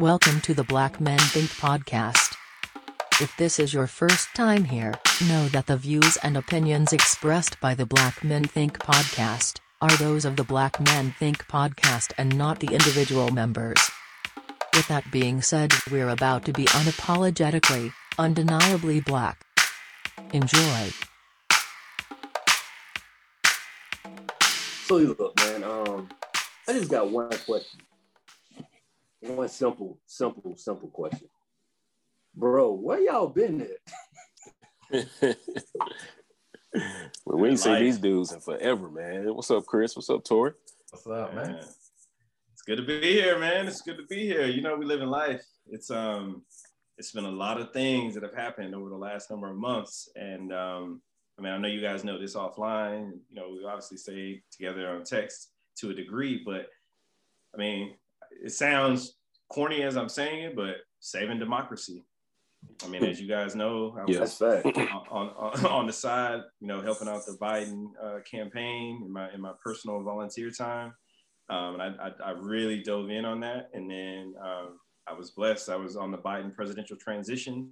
Welcome to the Black Men Think podcast. If this is your first time here, know that the views and opinions expressed by the Black Men Think podcast are those of the Black Men Think podcast and not the individual members. With that being said, we're about to be unapologetically, undeniably black. Enjoy. So you look, man. Um, I just got one question. One simple, simple, simple question. Bro, where y'all been at? well, we ain't seen these dudes in forever, man. What's up, Chris? What's up, Tori? What's up, man? man? It's good to be here, man. It's good to be here. You know, we live in life. It's um, it's been a lot of things that have happened over the last number of months, and um, I mean, I know you guys know this offline. You know, we obviously stay together on text to a degree, but I mean, it sounds corny as I'm saying it, but saving democracy. I mean, as you guys know, I yes, on, on, on, the side, you know, helping out the Biden uh, campaign in my in my personal volunteer time, um, and I, I, I, really dove in on that. And then um, I was blessed; I was on the Biden presidential transition,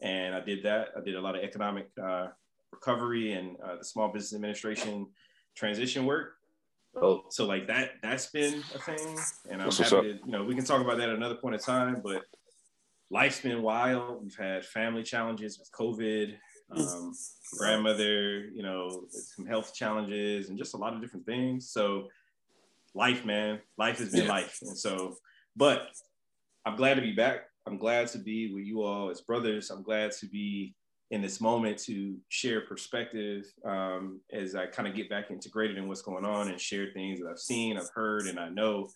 and I did that. I did a lot of economic uh, recovery and uh, the Small Business Administration transition work. Oh, so like that that's been a thing, and I'm happy to, you know we can talk about that at another point in time. But life's been wild. We've had family challenges with COVID, um, grandmother, you know, some health challenges, and just a lot of different things. So life, man, life has been yeah. life, and so. But I'm glad to be back. I'm glad to be with you all as brothers. I'm glad to be in this moment to share perspective um, as I kind of get back integrated in what's going on and share things that I've seen, I've heard, and I know.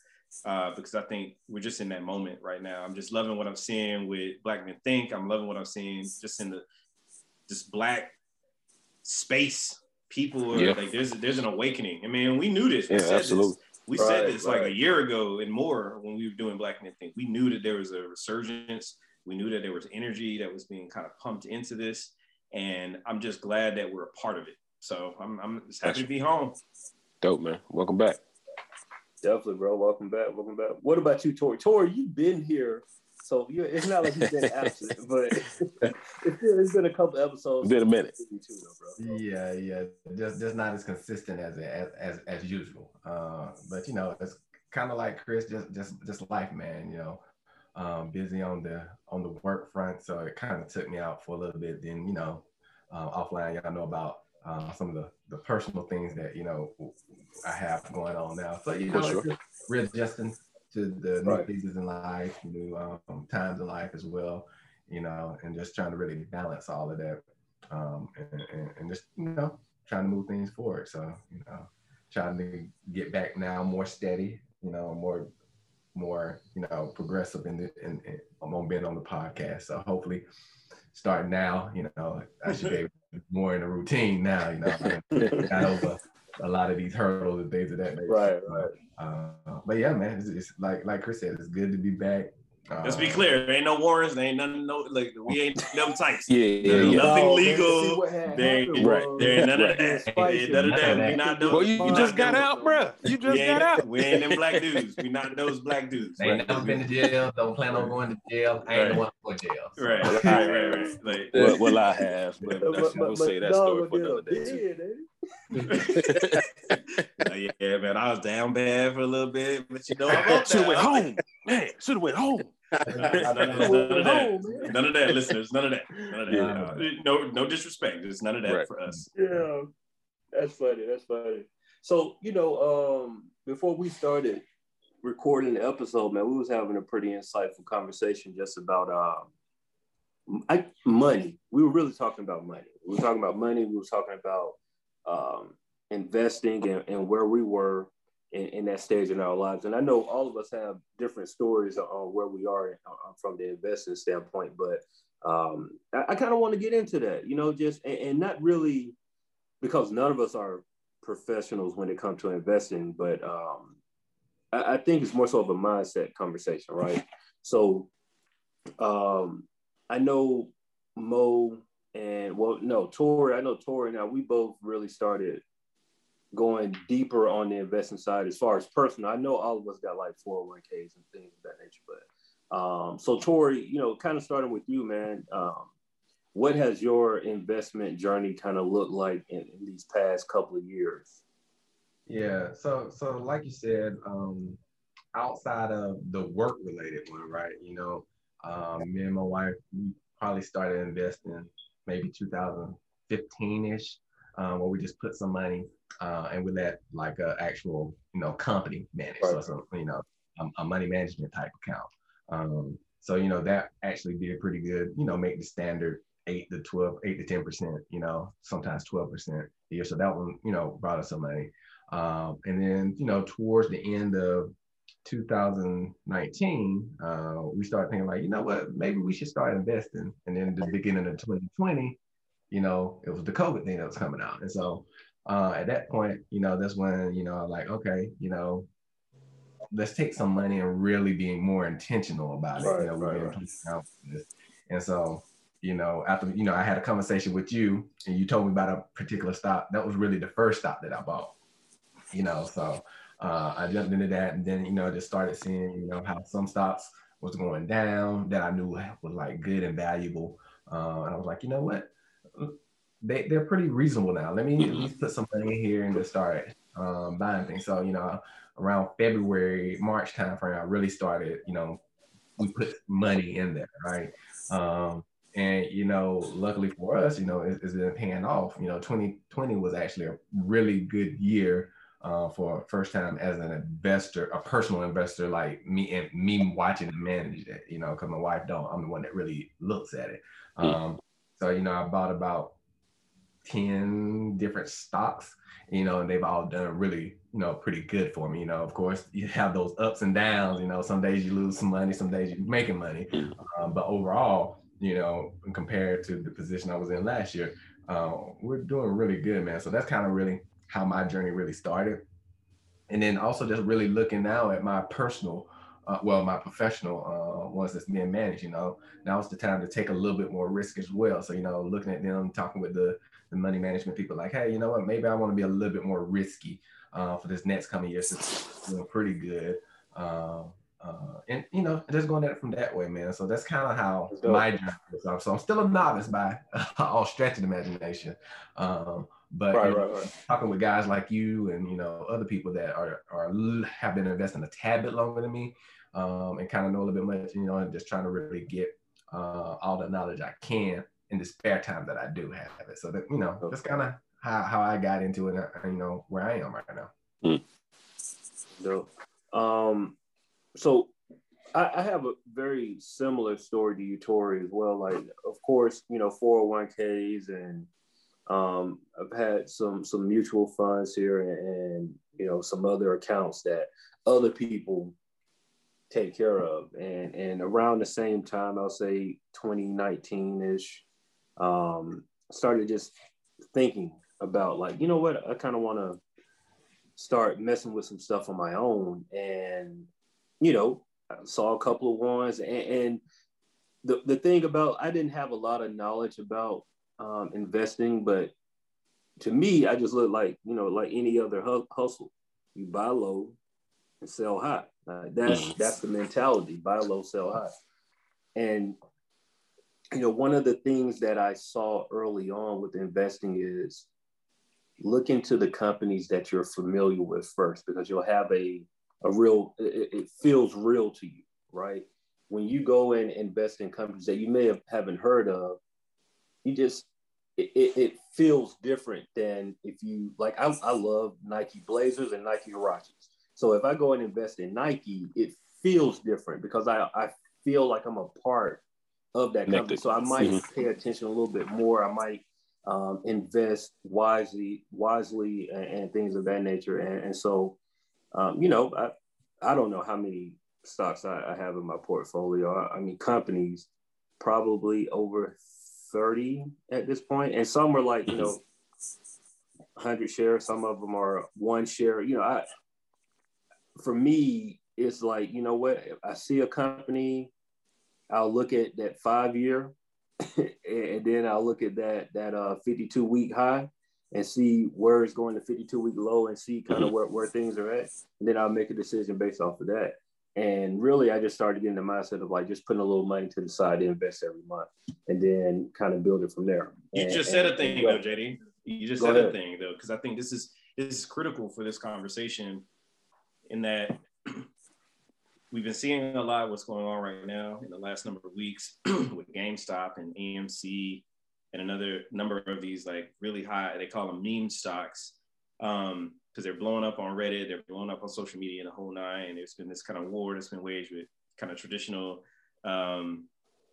Uh, because I think we're just in that moment right now. I'm just loving what I'm seeing with Black Men Think. I'm loving what I'm seeing just in the just Black space. People are yeah. like, there's there's an awakening. I mean, we knew this. We yeah, absolutely. This. We right, said this right. like a year ago and more when we were doing Black Men Think. We knew that there was a resurgence we knew that there was energy that was being kind of pumped into this, and I'm just glad that we're a part of it. So I'm, I'm just happy to be home. Dope, man. Welcome back. Definitely, bro. Welcome back. Welcome back. What about you, Tori? Tori, you've been here, so you it's not like you've been absent, but it's been a couple episodes. It's been a minute. Too, though, yeah, yeah. Just just not as consistent as as as, as usual. Uh, but you know, it's kind of like Chris, just just just life, man. You know, um, busy on the on the work front, so it kind of took me out for a little bit. Then you know, uh, offline, y'all know about uh, some of the the personal things that you know I have going on now. So you know, sure. readjusting to the new phases in life, new um, times in life as well. You know, and just trying to really balance all of that, um, and, and, and just you know, trying to move things forward. So you know, trying to get back now more steady. You know, more more, you know, progressive in the in, in on being on the podcast. So hopefully, starting now, you know, I should be more in a routine now. You know, got over a lot of these hurdles and things of that nature. Right, right. Uh, but yeah, man, it's, it's, like like Chris said, it's good to be back. Let's be clear. There ain't no warrants. There ain't nothing. No, like we ain't them types. yeah, yeah, yeah. Nothing no, legal. There ain't, right. there ain't none of that. none of that. We not those. Well, you, you just got out, bro. You just got out. We ain't them black dudes. We not those black dudes. Ain't never been to jail. Don't plan on going to jail. I ain't right. the one for jail. So. Right, right, right, right. Like, well, well, I have, but we'll say that story for another day. Too. Oh, yeah, man, I was down bad for a little bit, but you know, I should have went home. Man, should have went home none, of that. none of that, listeners. None of that. None of that. Yeah. Uh, no, no disrespect. There's none of that right. for us. Yeah, that's funny. That's funny. So you know, um, before we started recording the episode, man, we was having a pretty insightful conversation just about um, I, money. We were really talking about money. We were talking about money. We were talking about um, investing and, and where we were in, in, that stage in our lives. And I know all of us have different stories on where we are uh, from the investing standpoint, but um, I, I kind of want to get into that, you know, just and, and, not really because none of us are professionals when it comes to investing, but um, I, I, think it's more so of a mindset conversation, right? So um, I know Mo and well, no, Tori, I know Tori now, we both really started going deeper on the investment side as far as personal. I know all of us got like 401ks and things of that nature, but Um, so Tori, you know, kind of starting with you, man. Um, what has your investment journey kind of looked like in, in, these past couple of years? Yeah, so so like you said, um, outside of the work related one, right? You know, um, me and my wife, we probably started investing maybe 2015 ish, um, where we just put some money uh, and we let like an actual, you know, company manage, right. so some, you know, a, a, money management type account. Um, so you know that actually did pretty good. You know, make the standard eight to 12, eight to 10 percent. You know, sometimes 12 percent a year. So that one, you know, brought us some money. Um, and then you know, towards the end of 2019, uh, we started thinking like, you know what, maybe we should start investing. And then the beginning of 2020, you know, it was the COVID thing that was coming out. And so uh, at that point, you know, that's when, you know, like, okay, you know, let's take some money and really being more intentional about it. Right, you know, right, right. And so, you know, after, you know, I had a conversation with you and you told me about a particular stock. That was really the first stock that I bought, you know, so uh, I jumped into that and then, you know, just started seeing, you know, how some stocks was going down that I knew was like good and valuable. Uh, and I was like, you know what? They, they're pretty reasonable now. Let me at least put some money in here and just start um, buying things. So, you know, around February, March timeframe, I really started, you know, we put money in there, right? Um, and you know, luckily for us, you know, it's, it's been paying off. You know, 2020 was actually a really good year uh, for first time as an investor, a personal investor like me and me watching and manage it, you know, because my wife don't. I'm the one that really looks at it. Hmm. Um, so you know, I bought about 10 different stocks, you know, and they've all done really, you know, pretty good for me. You know, of course, you have those ups and downs, you know, some days you lose some money, some days you're making money. Um, but overall, you know, compared to the position I was in last year, uh, we're doing really good, man. So that's kind of really how my journey really started. And then also just really looking now at my personal, uh, well, my professional uh, ones that's being managed, you know, now it's the time to take a little bit more risk as well. So, you know, looking at them, talking with the, the money management people like, hey, you know what, maybe I want to be a little bit more risky uh, for this next coming year since it's doing pretty good. Um, uh, and you know, just going at it from that way, man. So that's kind of how my journey is. So I'm still a novice by all stretch of imagination. Um, but right, right, right. talking with guys like you and you know other people that are are have been investing a tad bit longer than me, um, and kind of know a little bit much, you know, and just trying to really get uh, all the knowledge I can in the spare time that I do have it. So that you know, that's kind of how, how I got into it, and you know where I am right now. Mm. Dope. Um, so I, I, have a very similar story to you, Tori, as well. Like, of course, you know, 401ks and um, I've had some some mutual funds here and, and, you know some other accounts that other people take care of. And and around the same time, I'll say 2019 ish, um, started just thinking about like you know what I kind of want to start messing with some stuff on my own. And you know I saw a couple of ones and, and the, the thing about I didn't have a lot of knowledge about um, investing, but to me, I just look like you know like any other hustle. You buy low and sell high. Uh, that's that's the mentality: buy low, sell high. And you know, one of the things that I saw early on with investing is look into the companies that you're familiar with first, because you'll have a a real. It, it feels real to you, right? When you go and invest in companies that you may have haven't heard of, you just it, it, feels different than if you like I, I love Nike Blazers and Nike Huaraches. So if I go and invest in Nike, it feels different because I, I feel like I'm a part of that company. So I might mm-hmm. pay attention a little bit more. I might um, invest wisely, wisely, and, and, things of that nature. And, and so, um, you know, I, I don't know how many stocks I, I have in my portfolio. I, I mean, companies probably over 30 at this point, and some are like you know 100 shares. Some of them are one share. You know, I for me, it's like you know what I see a company, I'll look at that five year, and then I'll look at that that uh 52 week high and see where it's going to 52 week low and see kind of where, where things are at. And then I'll make a decision based off of that. And really, I just started getting the mindset of like just putting a little money to the side to invest every month, and then kind of build it from there. You and, just said a thing though, JD. You just said ahead. a thing though, because I think this is this is critical for this conversation, in that we've been seeing a lot of what's going on right now in the last number of weeks with GameStop and AMC and another number of these like really high, they call them meme stocks. Um, because they're blowing up on Reddit, they're blowing up on social media and the whole nine. And there's been this kind of war that's been waged with kind of traditional, um,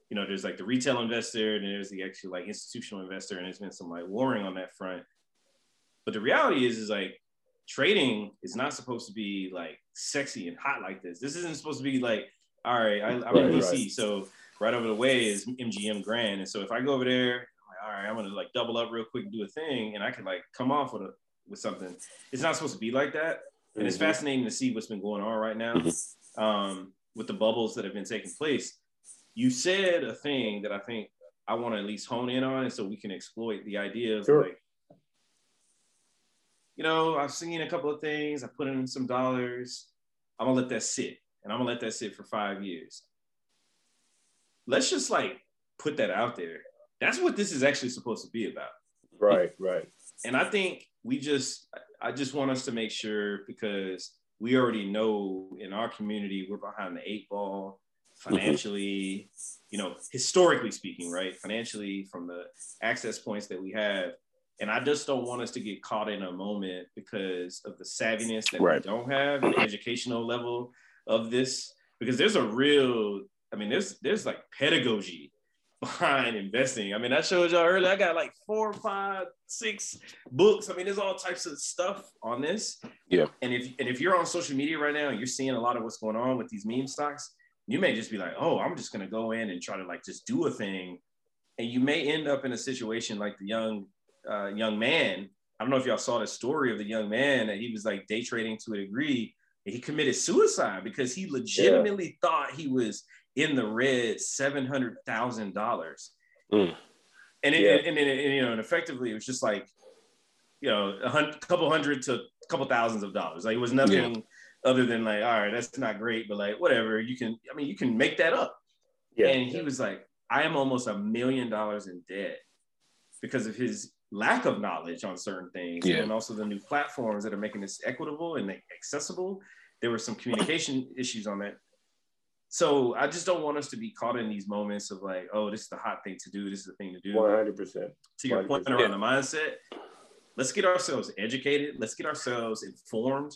you know, there's like the retail investor and there's the actual like institutional investor, and there's been some like warring on that front. But the reality is, is like trading is not supposed to be like sexy and hot like this. This isn't supposed to be like, all right, I, am right, in DC, right. so right over the way is MGM Grand, and so if I go over there, I'm like, all right, I'm gonna like double up real quick and do a thing, and I can like come off with a with something. It's not supposed to be like that, and mm-hmm. it's fascinating to see what's been going on right now mm-hmm. um, with the bubbles that have been taking place. You said a thing that I think I want to at least hone in on, and so we can exploit the idea of sure. like you know, I've seen a couple of things. I put in some dollars. I'm gonna let that sit, and I'm gonna let that sit for five years. Let's just like put that out there. That's what this is actually supposed to be about. Right, right. And I think we just, I just want us to make sure because we already know in our community we're behind the eight ball financially, you know, historically speaking, right? Financially, from the access points that we have, and I just don't want us to get caught in a moment because of the savviness that right. we don't have the educational level of this. Because there's a real, I mean, there's there's like pedagogy behind investing. I mean, I showed y'all earlier. I got like four, five, six books. I mean, there's all types of stuff on this. Yeah. And if and if you're on social media right now and you're seeing a lot of what's going on with these meme stocks, you may just be like, oh, I'm just gonna go in and try to like just do a thing. And you may end up in a situation like the young uh, young man. I don't know if y'all saw the story of the young man that he was like day trading to a degree. he committed suicide because he legitimately yeah. thought he was in the red seven hundred thousand dollars. Mm. And, it, yeah. and, and, and, you know, and effectively, it was just like, you know, a couple hundred to a couple thousands of dollars. Like it was nothing yeah. other than like, all right, that's not great, but like whatever. You can, I mean, you can make that up. Yeah. And he was like, I am almost a million dollars in debt because of his lack of knowledge on certain things yeah. and also the new platforms that are making this equitable and accessible. There were some communication issues on that. So i just don't want us to be caught in these moments of like oh this is the hot thing to do this is the thing to do. 100% to your 100%. point around the mindset let's get ourselves educated let's get ourselves informed.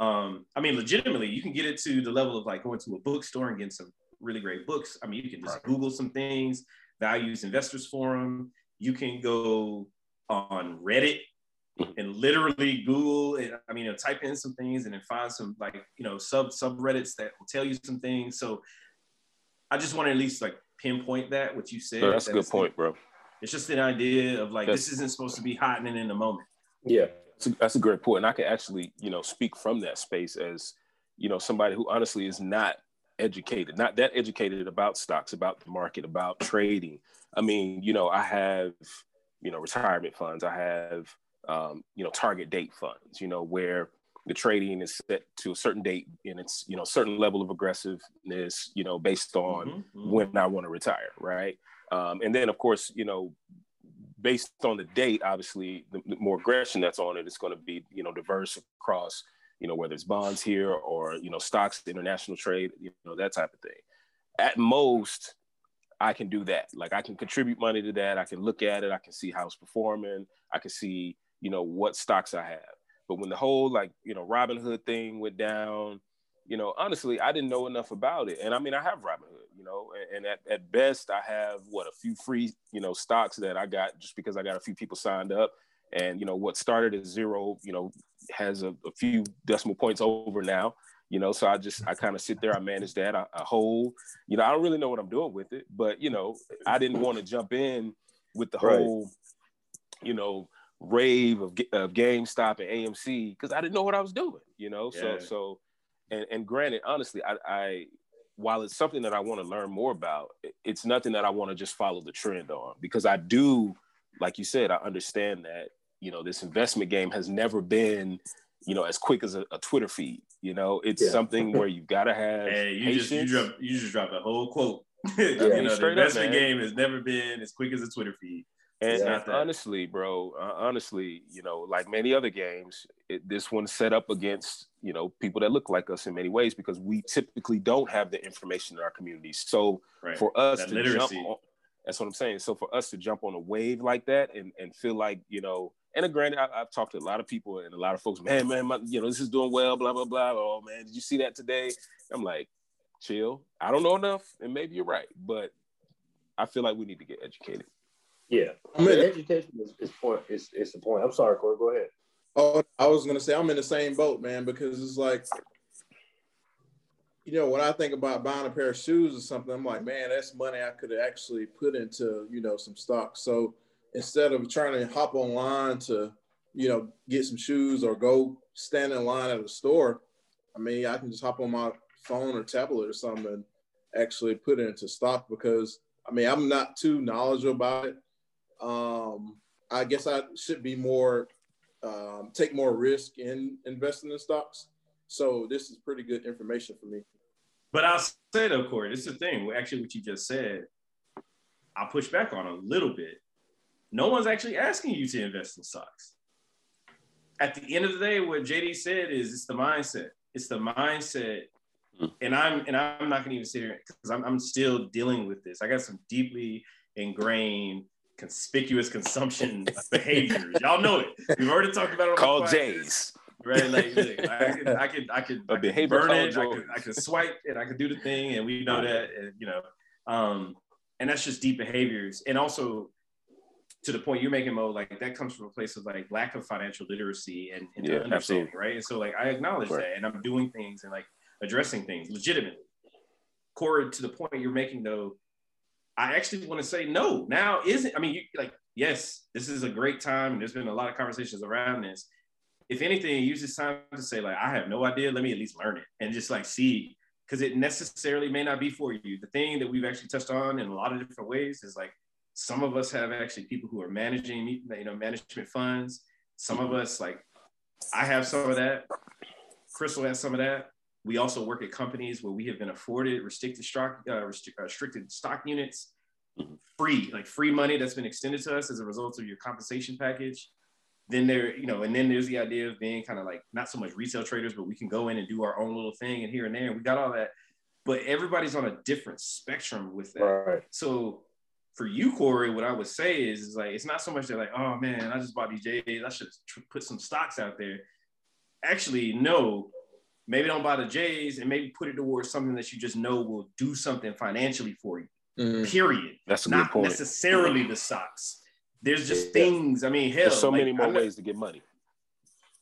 Um, i mean legitimately you can get it to the level of like going to a bookstore and getting some really great books. I mean you can just right. google some things values investors forum. You can go on Reddit and literally Google and I mean, type in some things and then find some like, you know, sub subreddits that will tell you some things. So I just want to at least like pinpoint that what you said. No, that's, a good point, bro. It's just an idea of like, that's, this isn't supposed to be happening in the moment. Yeah. That's a, that's a great point. And I can actually, you know, speak from that space as, you know, somebody who honestly is not educated, not that educated about stocks, about the market, about trading. I mean, you know, I have, you know, retirement funds. I have, um, you know, target date funds, you know, where the trading is set to a certain date and it's, you know, certain level of aggressiveness, you know, based on mm-hmm, mm-hmm. when I want to retire. Right. Um, and then of course, you know, based on the date, obviously the, the more aggression that's on it, it's going to be, you know, diverse across, you know, whether it's bonds here or, you know, stocks, international trade, you know, that type of thing. At most, I can do that. Like I can contribute money to that. I can look at it. I can see how it's performing. I can see, you know, what stocks I have. But when the whole like, you know, Robinhood thing went down, you know, honestly, I didn't know enough about it. And I mean, I have Robinhood, you know, and, and at, at best I have what a few free, you know, stocks that I got just because I got a few people signed up. And, you know, what started as zero, you know, has a, a few decimal points over now you know so i just i kind of sit there i manage that I, I, hold you know i don't really know what i'm doing with it but you know i didn't want to jump in with the right. whole you know rave of, of gamestop and amc because i didn't know what i was doing you know yeah. so so and, and granted honestly I, I while it's something that i want to learn more about it's nothing that i want to just follow the trend on because i do like you said i understand that you know this investment game has never been you know as quick as a, a twitter feed You know, it's Yeah. something where you gotta have Hey, you patience. just you drop you just dropped a whole quote. you know, the straight up, investment game has never been as quick as a Twitter feed. And, and honestly, bro, uh, honestly, you know, like many other games, it, this one's set up against you know people that look like us in many ways because we typically don't have the information in our communities. So Right. for us That to literacy. jump on, that's what I'm saying. So for us to jump on a wave like that and, and feel like, you know, and granted, I, I've talked to a lot of people and a lot of folks, man, man, my, you know, this is doing well, blah, blah, blah. Oh man, did you see that today? I'm like, chill. I don't know enough, and maybe you're right, but I feel like we need to get educated. Yeah, I mean, education is, is point. Is is the point. I'm sorry, Corey. Go ahead. oh, I was gonna say I'm in the same boat, man, because it's like, you know, when I think about buying a pair of shoes or something, I'm like, man, that's money I could have actually put into, you know, some stock. So instead of trying to hop online to, you know, get some shoes or go stand in line at a store, I mean, I can just hop on my phone or tablet or something and actually put it into stock because I mean, I'm not too knowledgeable about it. Um, I guess I should be more um, take more risk in investing in stocks. So this is pretty good information for me. But I'll say though, Corey, this is the thing. Actually, what you just said, I'll push back on a little bit. No one's actually asking you to invest in stocks. At the end of the day, what JD said is it's the mindset. It's the mindset. Mm. And I'm and I'm not gonna even sit here because I'm, I'm still dealing with this. I got some deeply ingrained conspicuous consumption behaviors. Y'all know it. We've already talked about it. Call J's. right? Like, look, I can, I can, I could, A I could behavior burn it. I can, I could swipe and I could do the thing, and we know that, and, you know, um, and that's just deep behaviors, and also to the point you're making, Mo, like that comes from a place of like lack of financial literacy and, and Yeah, understanding, absolutely. right? And so, like, I acknowledge Right. that, and I'm doing things and like addressing things legitimately. Corey, to the point you're making, though, I actually want to say no. Now isn't. I mean, you like yes, this is a great time, and there's been a lot of conversations around this. If anything, use this time to say like, I have no idea. Let me at least learn it and just like see, because it necessarily may not be for you. The thing that we've actually touched on in a lot of different ways is like some of us have actually people who are managing, you know, management funds. Some of us like, I have some of that. Crystal has some of that. We also work at companies where we have been afforded restricted stock, uh, uh, restricted stock units, Mhm. free, like free money that's been extended to us as a result of your compensation package. Then there, you know, and then there's the idea of being kind of like not so much retail traders, but we can go in and do our own little thing and here and there. We got all that, but everybody's on a different spectrum with that. Right. So for you, Corey, what I would say is, is like it's not so much that like, oh man, I just bought these J's. I should tr- put some stocks out there. Actually, no. Maybe don't buy the J's and maybe put it towards something that you just know will do something financially for you. Period. That's a good Not point. necessarily the stocks. There's just Yeah. things. I mean, hell, There's so like, many more I'm not- ways to get money.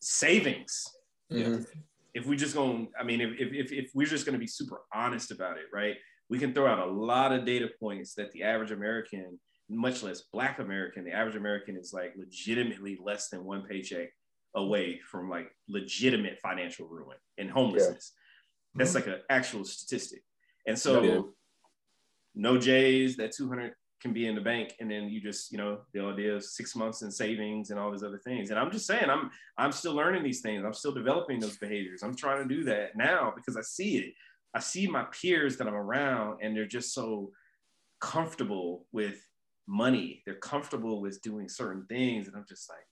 savings Mhm. if we just going i mean if, if, if, if we're just going to be super honest about it right we can throw out a lot of data points that the average american much less black american the average american is like legitimately less than one paycheck away from like legitimate financial ruin and homelessness. Mm-hmm. That's like an actual statistic. And so Yeah. no j's that 200 can be in the bank and then you just you know the idea of six months in savings and all these other things. And i'm just saying i'm i'm still learning these things. I'm still developing those behaviors. I'm trying to do that now because i see it i see my peers that i'm around and they're just so comfortable with money. They're comfortable with doing certain things. And i'm just like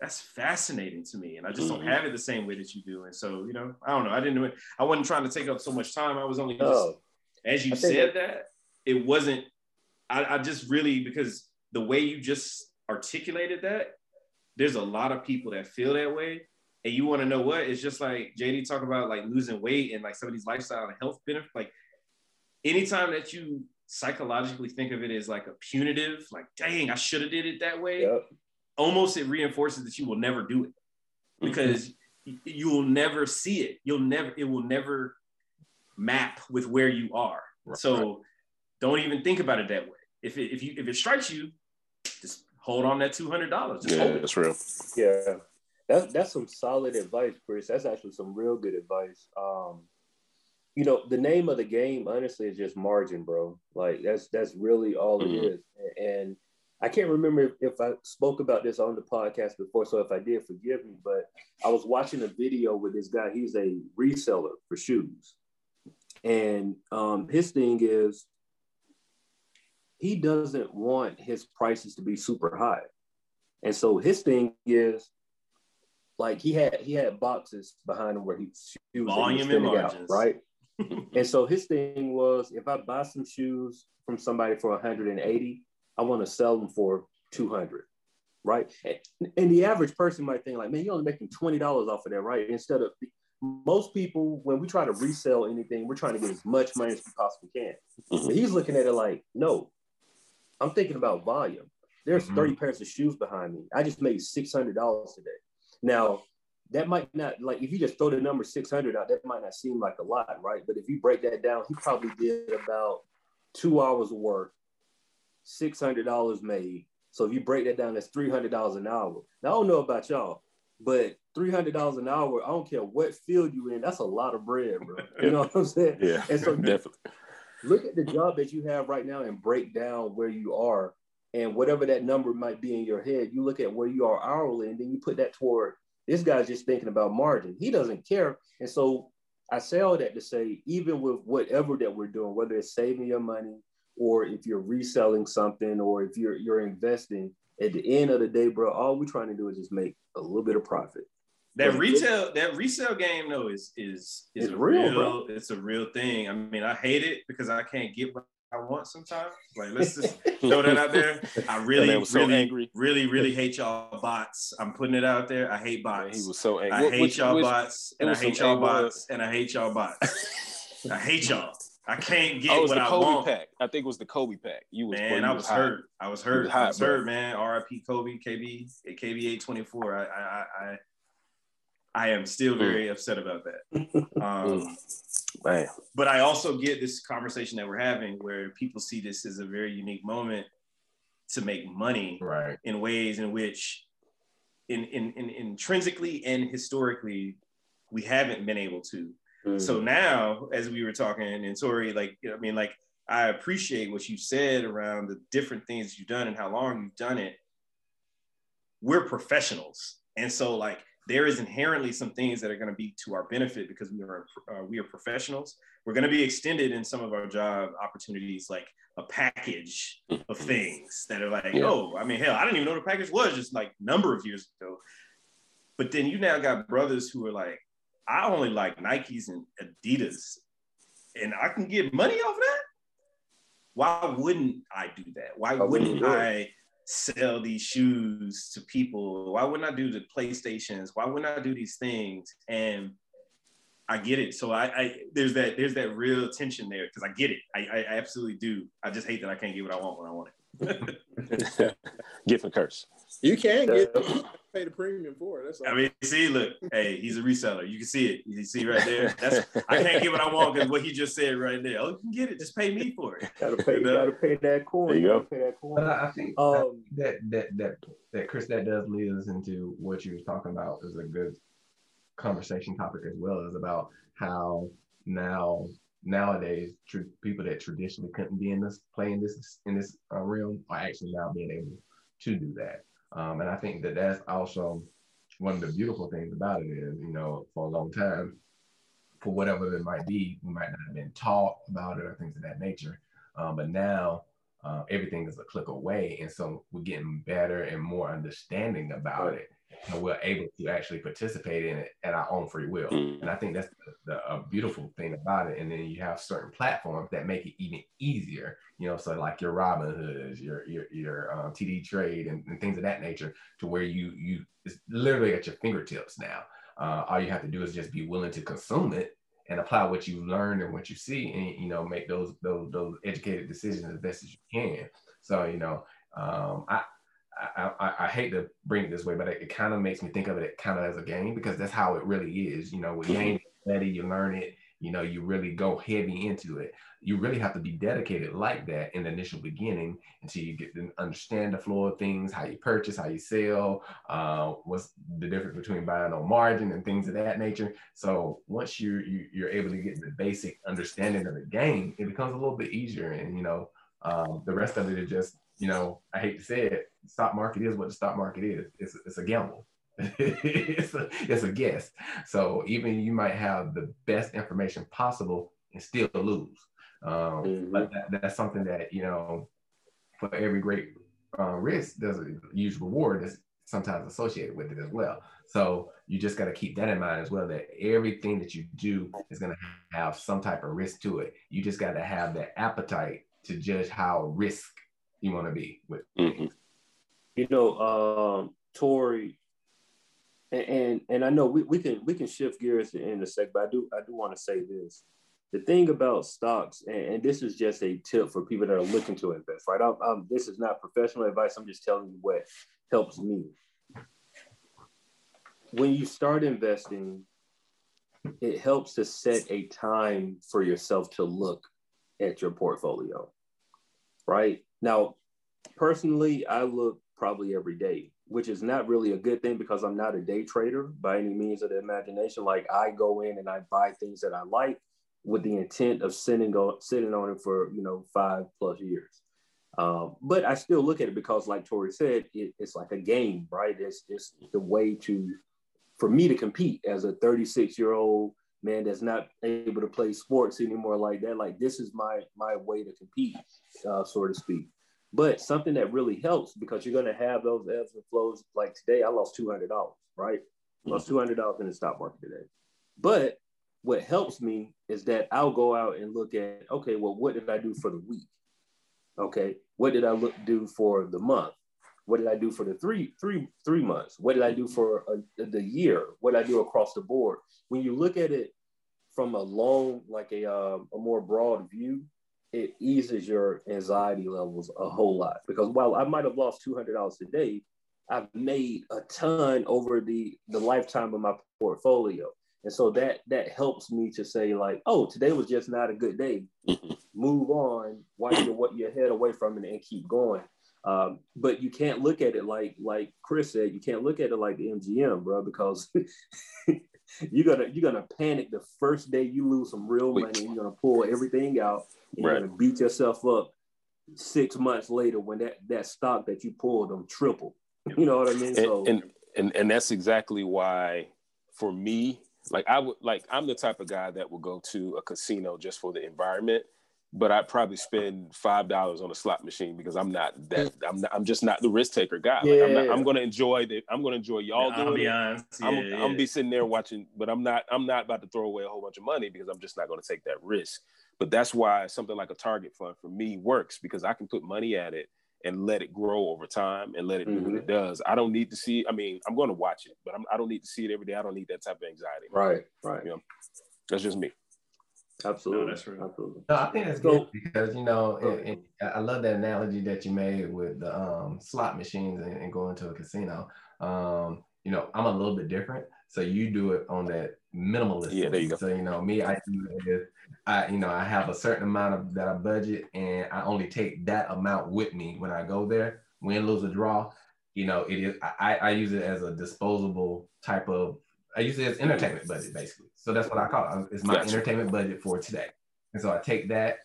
that's fascinating to me. And i just don't Mhm. have it the same way that you do. And so you know i don't know. I didn't i wasn't trying to take up so much time. I was only just No. as you said that, it wasn't I, I just really because the way you just articulated that there's a lot of people that feel that way and you want to know what? It's just like jd talk about like losing weight and like some of these lifestyle and health benefits like anytime that you psychologically think of it as like a punitive like dang i should have did it that way Yep. almost it reinforces that you will never do it. Mm-hmm. Because y- you'll never see it. You'll never it will never map with where you are. Right. so don't even think about it that way. If it if you if it strikes you just hold on that $200 Yeah, that's real. Yeah, that's that's some solid advice, Chris. That's actually some real good advice. Um, you know, the name of the game, honestly, is just margin, bro. Like that's that's really all Mhm. it is. And I can't remember if, if I spoke about this on the podcast before. So if I did, forgive me. But I was watching a video with this guy. He's a reseller for shoes, and um, his thing is he doesn't want his prices to be super high. And so his thing is like he had he had boxes behind him where he shoes volume and out, right? and so his thing was if I buy some shoes from somebody for 180, I want to sell them for 200, right? And, and the average person might think like, man, you're only making $20 off of that, right? Instead of most people, when we try to resell anything, we're trying to get as much money as we possibly can. Mm-hmm. he's looking at it like, no, I'm thinking about volume. There's mm-hmm. 30 pairs of shoes behind me. I just made $600 today. Now, that might not like if you just throw the number 600 out, that might not seem like a lot, right? But if you break that down, he probably did about two hours of work, $600 made. So if you break that down, that's $300 an hour. Now, I don't know about y'all, but $300 an hour, I don't care what field you're in, that's a lot of bread, bro. You know what I'm saying? Yeah, and so definitely. Look at the job that you have right now and break down where you are and whatever that number might be in your head, you look at where you are hourly and then you put that toward this guy's just thinking about margin. He doesn't care. And so I say all that to say, even with whatever that we're doing, whether it's saving your money or if you're reselling something or if you're you're investing, at the end of the day, bro, all we're trying to do is just make a little bit of profit. That retail, that resale game though is is is real, real bro. it's a real thing. I mean, I hate it because I can't get what I want sometimes. Like, let's just throw that out there. I really, was really, angry. really, really hate y'all bots. I'm putting it out there. I hate bots. he was so angry. I hate which, y'all which, bots, and I hate y'all bots, and I hate y'all bots. I hate y'all. I can't get oh, what I Kobe want. Pack. I think it was the Kobe pack. You was man. You I was, was hurt. I was hurt. Was hot, I was hurt, man. R.I.P. Kobe, KB, KB eight twenty four. I, I, I, I am still very mm. upset about that. Um, Man. But I also get this conversation that we're having where people see this as a very unique moment to make money right. in ways in which in, in, in intrinsically and historically we haven't been able to. Mm. So now, as we were talking, and Tori, like, I mean, like, I appreciate what you said around the different things you've done and how long you've done it. We're professionals. And so, like, there is inherently some things that are going to be to our benefit because we are uh, we are professionals. We're going to be extended in some of our job opportunities, like a package of things that are like, yeah. oh, I mean, hell, I didn't even know the package was just like number of years ago. But then you now got brothers who are like, I only like Nikes and Adidas, and I can get money off that. Why wouldn't I do that? Why wouldn't I? Sell these shoes to people? Why wouldn't I do the PlayStations? Why wouldn't I do these things? And I get it. So I, I there's that there's that real tension there because I get it. I, I, absolutely do. I just hate that I can't get what I want when I want it. Gift and curse. You can get pay the premium for it. That's all. I mean, see, look, hey, he's a reseller. You can see it. You see right there. That's I can't get what I want because what he just said right there. Oh, you can get it. Just pay me for it. gotta pay. You gotta pay that coin. There you go. Pay that coin. But I think um, that that that that Chris, that does lead us into what you were talking about is a good conversation topic as well. Is about how now nowadays tr- people that traditionally couldn't be in this playing this in this uh, realm are actually now being able to do that. Um, and I think that that's also one of the beautiful things about it is, you know, for a long time, for whatever it might be, we might not have been taught about it or things of that nature. Um, but now uh, everything is a click away. And so we're getting better and more understanding about it and we're able to actually participate in it at our own free will. Mm. And I think that's the, the beautiful thing about it. And then you have certain platforms that make it even easier, you know, so like your Robinhoods, your your your um, TD Trade, and, and, things of that nature, to where you you it's literally at your fingertips now. Uh, all you have to do is just be willing to consume it and apply what you learned and what you see, and you know, make those those those educated decisions as best as you can. So you know, um, I I, I, I, hate to bring it this way, but it, it kind of makes me think of it kind of as a game because that's how it really is. You know, with game study, you learn it. You know, you really go heavy into it. You really have to be dedicated like that in the initial beginning until you get to understand the flow of things, how you purchase, how you sell, uh, what's the difference between buying on margin and things of that nature. So once you're you, you are able to get the basic understanding of the game, it becomes a little bit easier, and you know, um, the rest of it is just you know, I hate to say it, stock market is what the stock market is. It's, it's a gamble. it's a it's a guess. So even you might have the best information possible and still lose. Um, mm-hmm. But that, that's something that you know, for every great uh, risk, there's a huge reward that's sometimes associated with it as well. So you just got to keep that in mind as well. That everything that you do is going to have some type of risk to it. You just got to have that appetite to judge how risk you want to be with. Mm-hmm. You know, um, Tori, and, and, and I know we, we can we can shift gears in a sec, but I do I do want to say this. The thing about stocks, and, and, this is just a tip for people that are looking to invest, right? I'm, I'm, this is not professional advice. I'm just telling you what helps me. When you start investing, it helps to set a time for yourself to look at your portfolio, right? Now, personally, I look probably every day, which is not really a good thing because I'm not a day trader by any means of the imagination. Like I go in and I buy things that I like with the intent of sitting on sitting on it for you know five plus years. Um, but I still look at it because, like Tori said, it, it's like a game, right? It's it's the way to for me to compete as a 36 year old man that's not able to play sports anymore like that. Like this is my my way to compete, uh, so to speak. But something that really helps because you're going to have those ebbs and flows. Like today, I lost two hundred dollars. Right, lost two hundred dollars in the stock market today. But what helps me is that I'll go out and look at okay, well, what did I do for the week? Okay, what did I look do for the month? What did I do for the three three three months? What did I do for a, the year? What did I do across the board? When you look at it from a long, like a uh, a more broad view, it eases your anxiety levels a whole lot. Because while I might have lost two hundred dollars a day, I've made a ton over the the lifetime of my portfolio. And so that that helps me to say like, oh, today was just not a good day. Move on, wipe your what your head away from it, and keep going. Um, but you can't look at it like like Chris said. You can't look at it like the MGM, bro, because you're gonna you're gonna panic the first day you lose some real money. You're gonna pull everything out. And right. You're gonna beat yourself up six months later when that that stock that you pulled them triple. You know what I mean? And, so and, and and that's exactly why for me like I would like I'm the type of guy that will go to a casino just for the environment, but I'd probably spend five dollars on a slot machine because I'm not that I'm not, I'm just not the risk taker guy. Yeah, like I'm, not, I'm gonna enjoy the I'm gonna enjoy y'all the doing ambiance. it. I'm, yeah, I'm gonna be sitting there watching, but I'm not I'm not about to throw away a whole bunch of money because I'm just not gonna take that risk. But that's why something like a target fund for me works because I can put money at it and let it grow over time and let it mm-hmm. do what it mm-hmm. does. I don't need to see. I mean, I'm going to watch it, but I'm, I do not need to see it every day. I don't need that type of anxiety. Right, right. You know, that's just me. Absolutely, no, that's right. Absolutely. No, I think that's good because you know, it, it, I love that analogy that you made with the um, slot machines and, and, going to a casino. Um, you know, I'm a little bit different, so you do it on that minimalist. Yeah, there you go. So you know, me, I do it I, you know, I have a certain amount of that I budget, and I only take that amount with me when I go there. Win, lose, or draw, you know, it is. I, I use it as a disposable type of. I use it as entertainment budget, basically. So that's what I call it. It's my gotcha. entertainment budget for today, and so I take that.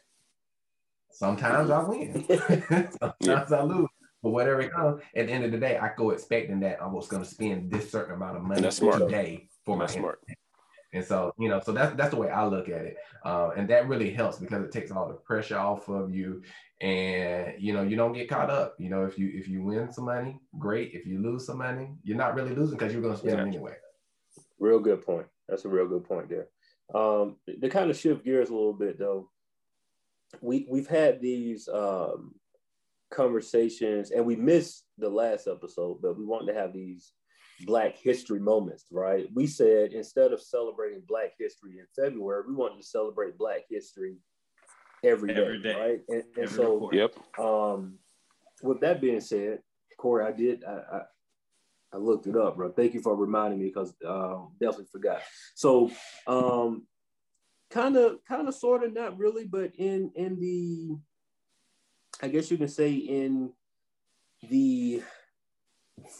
Sometimes I win, sometimes yeah. I lose, but whatever it comes. At the end of the day, I go expecting that I was going to spend this certain amount of money today for that's my smart. And so, you know, so that's that's the way I look at it, uh, and that really helps because it takes all the pressure off of you, and you know, you don't get caught up. You know, if you if you win some money, great. If you lose some money, you're not really losing because you're going to spend yeah. it anyway. Real good point. That's a real good point there. Um, to kind of shift gears a little bit though, we we've had these um, conversations, and we missed the last episode, but we wanted to have these Black History moments, right? We said instead of celebrating Black History in February, we wanted to celebrate Black History every day, every day. right? And, and so, yep. Um, with that being said, Corey, I did I, I, looked it up, bro. Thank you for reminding me because um, definitely forgot. So, um, kind of, kind of, sort of, not really, but in in the, I guess you can say in the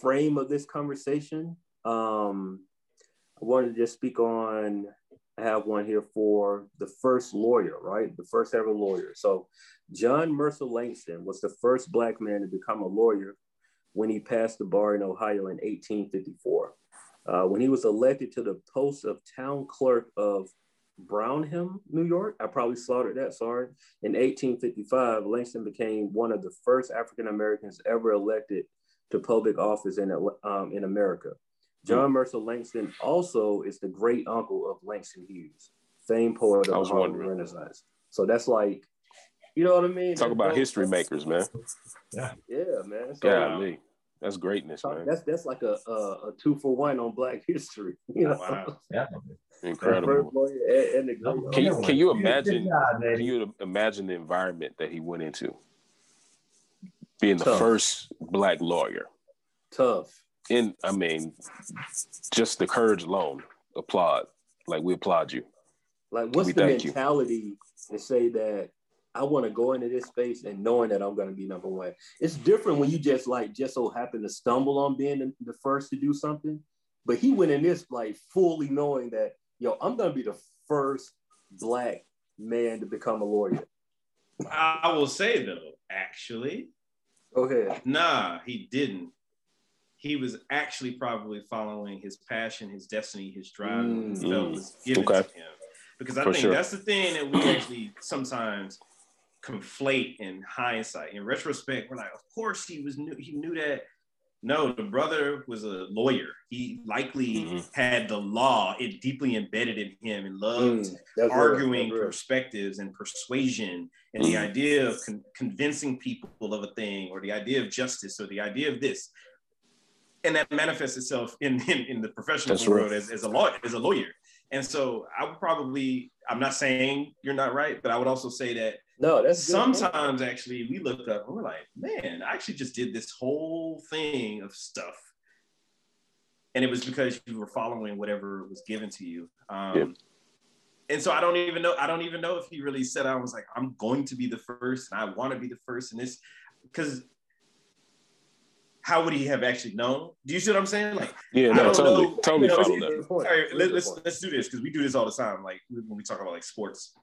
frame of this conversation, um, I wanted to just speak on I have one here for the first lawyer, right? The first ever lawyer. So John Mercer Langston was the first black man to become a lawyer when he passed the bar in Ohio in 1854. Uh, when he was elected to the post of town clerk of Brownhelm, New York, I probably slaughtered that, sorry. In 1855, Langston became one of the first African Americans ever elected to public office in, um, in America. John Mercer Langston also is the great uncle of Langston Hughes, famed poet of the Harlem Renaissance. So that's like, you know what I mean? Talk about history makers, man. Yeah, yeah, man. So, Golly. That's greatness, man. That's that's like a, a, a two for one on Black history. You know? Wow. Yeah. Incredible. And, and can, you, can you imagine? Can you imagine the environment that he went into? Being Tough. the first black lawyer. Tough in I mean, just the courage alone, applaud. Like we applaud you. Like what's we the mentality you. to say that I want to go into this space and knowing that I'm going to be number one. It's different when you just like just so happen to stumble on being the first to do something. But he went in this like fully knowing that yo, I'm going to be the first black man to become a lawyer. I will say though, actually, okay, nah, he didn't he was actually probably following his passion, his destiny, his drive, mm, what he was given okay. to him. Because I For think sure. that's the thing that we actually sometimes conflate in hindsight. In retrospect, we're like, of course he was new, he knew that. No, the brother was a lawyer. He likely mm-hmm. had the law it deeply embedded in him and loved mm, arguing real, perspectives and persuasion and mm. the idea of con- convincing people of a thing or the idea of justice or the idea of this and that manifests itself in in, in the professional That's world as, as a law as a lawyer. And so I would probably I'm not saying you're not right, but I would also say that no, that's sometimes good. actually we look up and we're like, man, I actually just did this whole thing of stuff. And it was because you were following whatever was given to you. Um, yeah. And so I don't even know. I don't even know if he really said I was like, I'm going to be the first, and I want to be the first in this, because how would he have actually known? Do you see what I'm saying? Like, yeah, no, totally, know, totally you know, follow that. All right, let, us let's do this because we do this all the time. Like when we talk about like sports,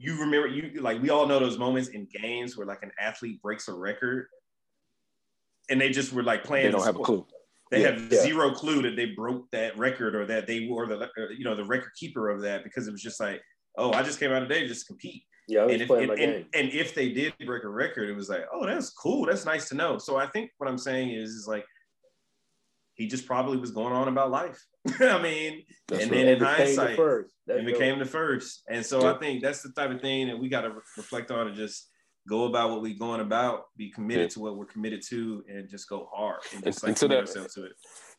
you remember you like we all know those moments in games where like an athlete breaks a record, and they just were like playing. They don't the have a clue. They yeah, have yeah. zero clue that they broke that record or that they were the uh, you know the record keeper of that because it was just like, oh, I just came out today to just compete. Yeah, and if, and, and, and, if they did break a record, it was like, oh, that's cool. That's nice to know. So I think what I'm saying is, is like, he just probably was going on about life. I mean, that's and right. then in hindsight, the and became the first. And so yeah. I think that's the type of thing that we got to re- reflect on and just go about what we're going about, be committed yeah. to what we're committed to, and just go hard and just and, like and to that, to it.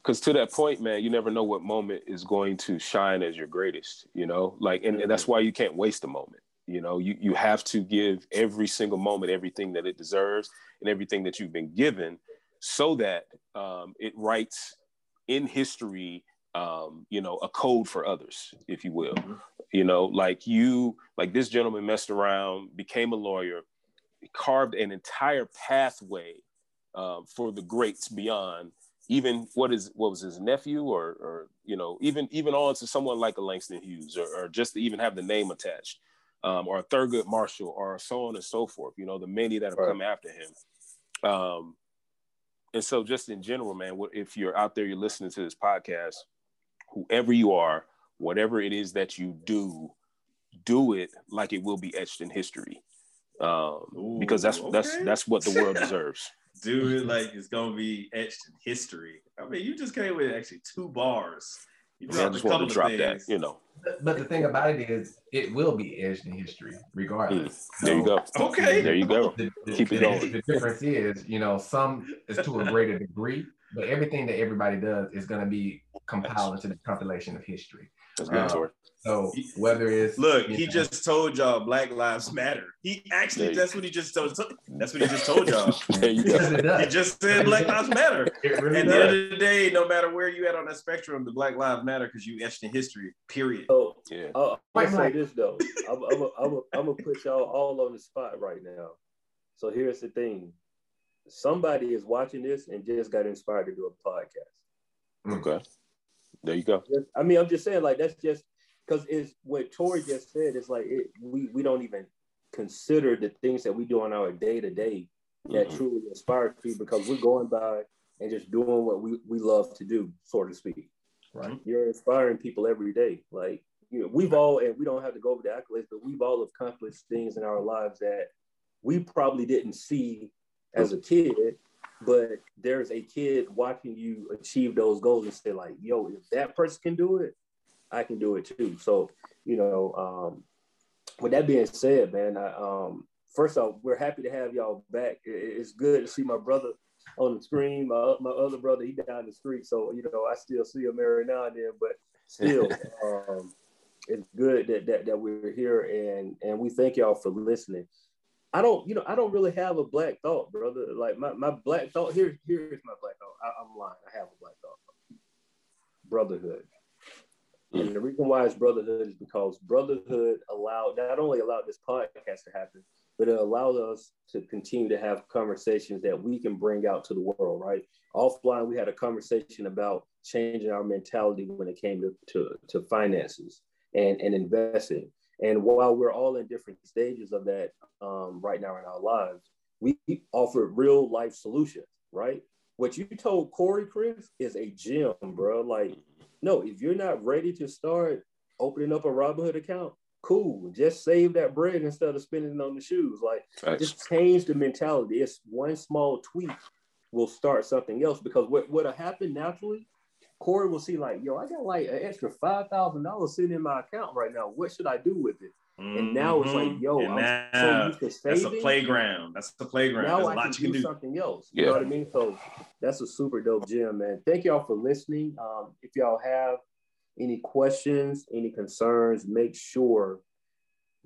Because to that point, man, you never know what moment is going to shine as your greatest. You know, like, and, and that's mm-hmm. why you can't waste a moment. You know, you, you have to give every single moment everything that it deserves and everything that you've been given so that um, it writes in history, um, you know, a code for others, if you will. Mm-hmm. You know, like you, like this gentleman messed around, became a lawyer, carved an entire pathway um, for the greats beyond even what is what was his nephew or or you know even even on to someone like a Langston Hughes or, or just to even have the name attached um, or Thurgood Marshall, or so on and so forth. You know, the many that have right. come after him. Um, and so, just in general, man, what if you're out there, you're listening to this podcast, whoever you are, whatever it is that you do, do it like it will be etched in history, um, Ooh, because that's okay. that's that's what the world deserves. do it like it's gonna be etched in history. I mean, you just came with actually two bars. You yeah, I just want to drop that, you know. But the thing about it is, it will be edged in history, regardless. Mm. There you go. Okay. There you go. The, the, Keep it going. The difference is, you know, some is to a greater degree, but everything that everybody does is going to be compiled into the compilation of history. That's good, uh, so whether it's look, he know, just told y'all Black Lives Matter. He actually that's what he just told. That's what he just told y'all. there you go. He just said Black Lives Matter. Really at does. the end of the day, no matter where you at on that spectrum, the Black Lives Matter because you etched in history. Period. Oh yeah. Uh, I'm gonna say this though. I'm, I'm, I'm, I'm gonna put y'all all on the spot right now. So here's the thing: somebody is watching this and just got inspired to do a podcast. Okay. There you go. I mean, I'm just saying, like that's just because it's what Tori just said. It's like it, we we don't even consider the things that we do on our day to day that mm-hmm. truly inspire people because we're going by and just doing what we, we love to do, so to speak. Right. You're inspiring people every day. Like, you know, we've all, and we don't have to go over the accolades, but we've all accomplished things in our lives that we probably didn't see as a kid, but there's a kid watching you achieve those goals and say, like, yo, if that person can do it, I can do it too. So, you know, um, with that being said, man, I, um, first off, we're happy to have y'all back. It's good to see my brother on the screen. My, my other brother, he down the street, so you know I still see him every now and then. But still, um, it's good that, that that we're here, and and we thank y'all for listening. I don't, you know, I don't really have a black thought, brother. Like my, my black thought here, here's my black thought. I, am lying. I have a black thought. Brotherhood. And the reason why it's brotherhood is because brotherhood allowed not only allowed this podcast to happen, but it allows us to continue to have conversations that we can bring out to the world, right? Offline, we had a conversation about changing our mentality when it came to, to, to finances and, and investing. And while we're all in different stages of that um, right now in our lives, we offer real life solutions, right? What you told Corey, Chris, is a gem, bro. Like, no, if you're not ready to start opening up a Robinhood account, cool. Just save that bread instead of spending it on the shoes. Like Thanks. just change the mentality. It's one small tweak will start something else because what what'll happen naturally, Corey will see like, yo, I got like an extra five thousand dollars sitting in my account right now. What should I do with it? Mm-hmm. And now it's like, mm-hmm. yo, and I'm now, so used to saving. That's a playground. That's the playground. Now There's I can do, do, something else. You yeah. know what I mean? So that's a super dope gym, man. Thank y'all for listening. Um, if y'all have any questions, any concerns, make sure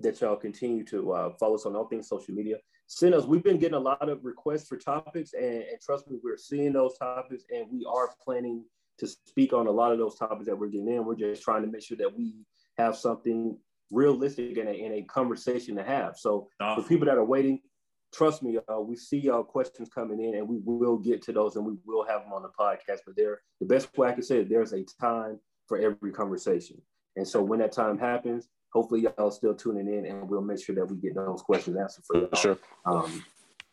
that y'all continue to uh, follow us on all things social media. Send us. We've been getting a lot of requests for topics, and, and trust me, we're seeing those topics, and we are planning to speak on a lot of those topics that we're getting in. We're just trying to make sure that we have something realistic and a, and a conversation to have. So for people that are waiting, trust me, uh, we see y'all questions coming in, and we will get to those, and we will have them on the podcast. But there, the best way I can say it, there's a time for every conversation. And so when that time happens, hopefully y'all still tuning in and we'll make sure that we get those questions answered for y'all. Sure. Um,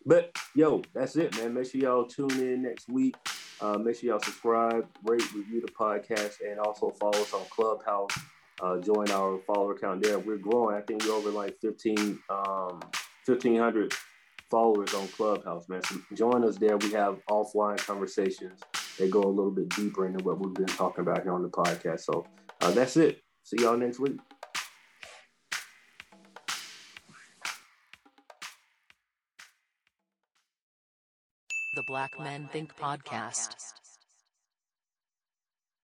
but yo, that's it, man. Make sure y'all tune in next week. Uh, make sure y'all subscribe, rate, review the podcast, and also follow us on Clubhouse. Uh, join our follower count there. We're growing. I think we're over like 15, um, 1,500 followers on Clubhouse, man. So join us there. We have offline conversations they go a little bit deeper into what we've been talking about here on the podcast. So uh, that's it. See y'all next week. The Black Men Think Podcast.